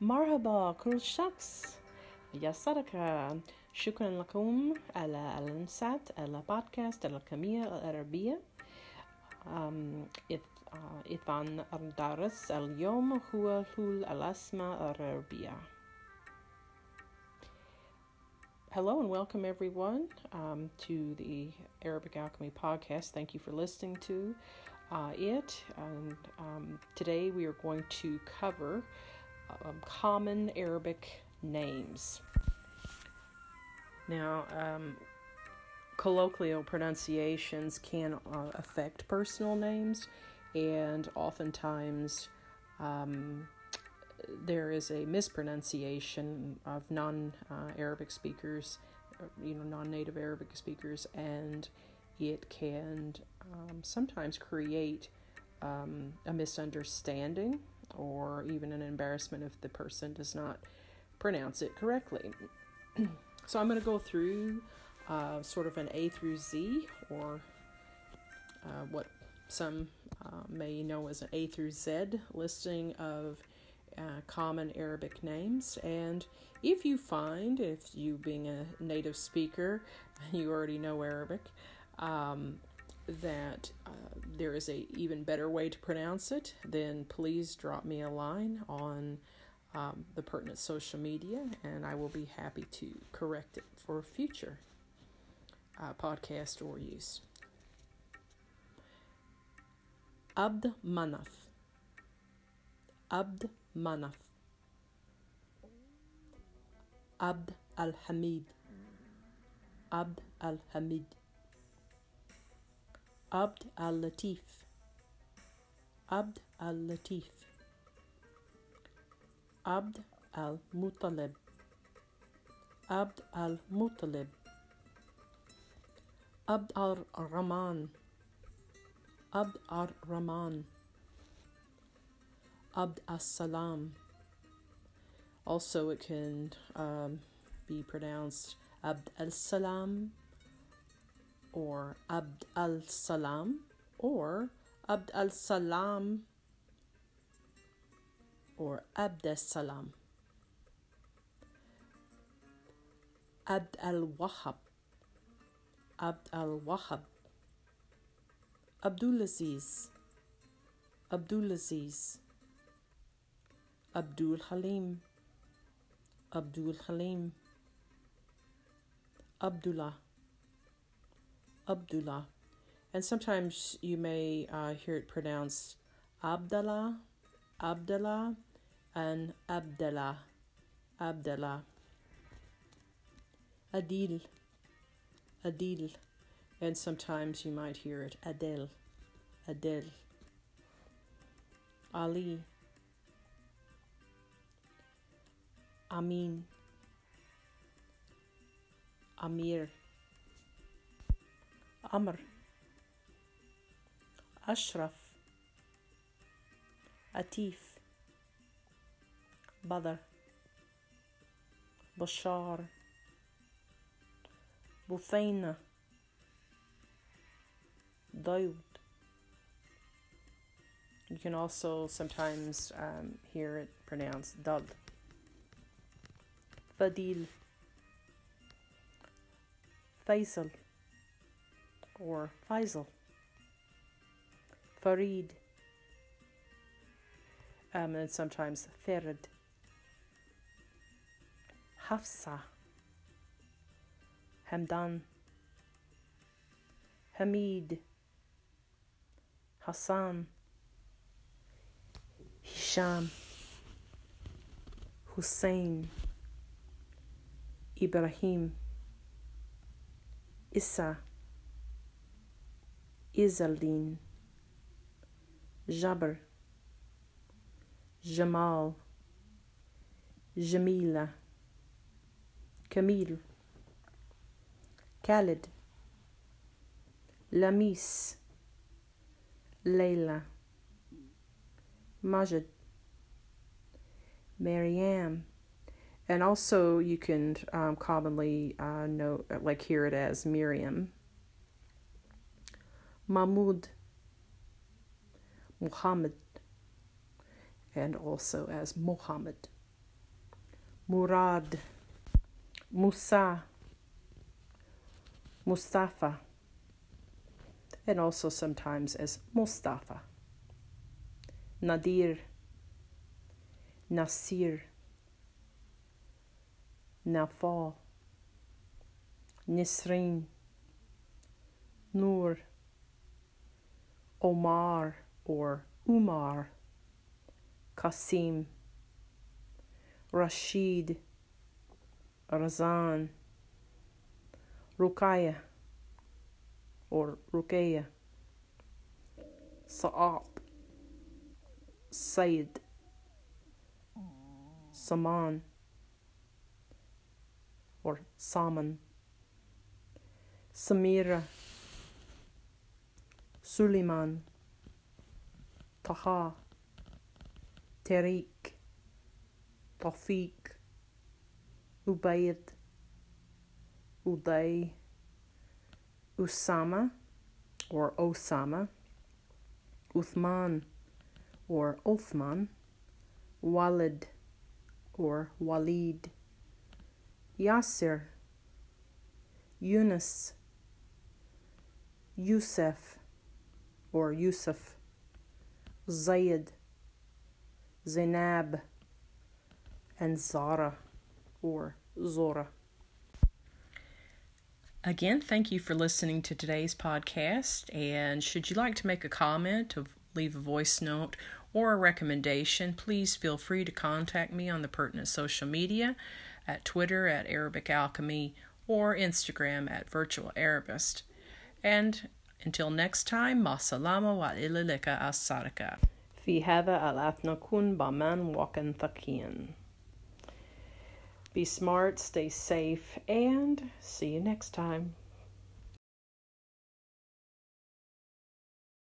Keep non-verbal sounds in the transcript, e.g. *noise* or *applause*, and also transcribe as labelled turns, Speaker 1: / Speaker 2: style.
Speaker 1: مرحبا كل شخص يسرك شكرا لكم على الانسات على بودكاست الكمية العربية إذن الدرس اليوم هو الأسماء العربية Hello and welcome everyone um, to the Arabic Alchemy podcast. Thank you for listening to uh, it. And um, today we are going to cover um, common Arabic names. Now, um, colloquial pronunciations can uh, affect personal names, and oftentimes um, there is a mispronunciation of non uh, Arabic speakers, you know, non native Arabic speakers, and it can um, sometimes create um, a misunderstanding or even an embarrassment if the person does not pronounce it correctly. *clears throat* so I'm going to go through uh, sort of an A through Z, or uh, what some uh, may know as an A through Z listing of uh, common Arabic names. And if you find, if you being a native speaker, *laughs* you already know Arabic, um, that uh, there is a even better way to pronounce it, then please drop me a line on um, the pertinent social media, and I will be happy to correct it for future uh, podcast or use. Abd Manaf. Abd Manaf. Abd al Hamid. Abd al Hamid. Abd al Latif. Abd al Latif. Abd al Muttalib. Abd al Muttalib. Abd al Rahman. Abd al Rahman. Abd as Salam. Also, it can um, be pronounced Abd al Salam or Abd al Salam or Abd al Salam or Abd al Salam. Abd al Wahab. Abd al Wahab. Abdul Aziz. Abdul Aziz. Abdul Halim, Abdul Halim, Abdullah, Abdullah. And sometimes you may uh, hear it pronounced Abdallah, Abdallah, and Abdallah, Abdallah. Adil, Adil. And sometimes you might hear it Adel, Adel. Ali, Amin, Amir, Amr, Ashraf, Atif, Badr, Bashar, Buthaina, Daud. You can also sometimes um, hear it pronounced Dal. Fadil, Faisal, or Faisal, Farid, um, and sometimes Farid, Hafsa, Hamdan, Hamid, Hassan, Hisham, Hussein. Ibrahim, Issa, Izaldin, Jabr, Jamal, Jamila, Camille, Khalid, Lamis, Layla, Majid, Maryam, and also, you can um, commonly uh, know, like hear it as Miriam, Mahmud, Muhammad, and also as Muhammad. Murad, Musa, Mustafa, and also sometimes as Mustafa, Nadir, Nasir, Nafal, Nisreen, Nur, Omar or Umar, Qasim, Rashid, Razan, Rukaya or Ruqayya, Sa'ab, Sayyid, Saman or Saman, Samira, Suleiman, Taha, Tariq, Tafiq, Ubaid, Uday, Usama or Osama, Uthman or Uthman, Walid or Walid, Yasser, Yunus, Yusuf or Yusuf, Zayd, Zainab, and Zara or Zora. Again, thank you for listening to today's podcast. And should you like to make a comment, leave a voice note, or a recommendation, please feel free to contact me on the pertinent social media at Twitter at Arabic Alchemy or Instagram at Virtual Arabist. And until next time, masalama wa ililika as-sarika. في هذا الأثنى نكون بمن وكن ثقيا. Be smart, stay safe, and see you next time.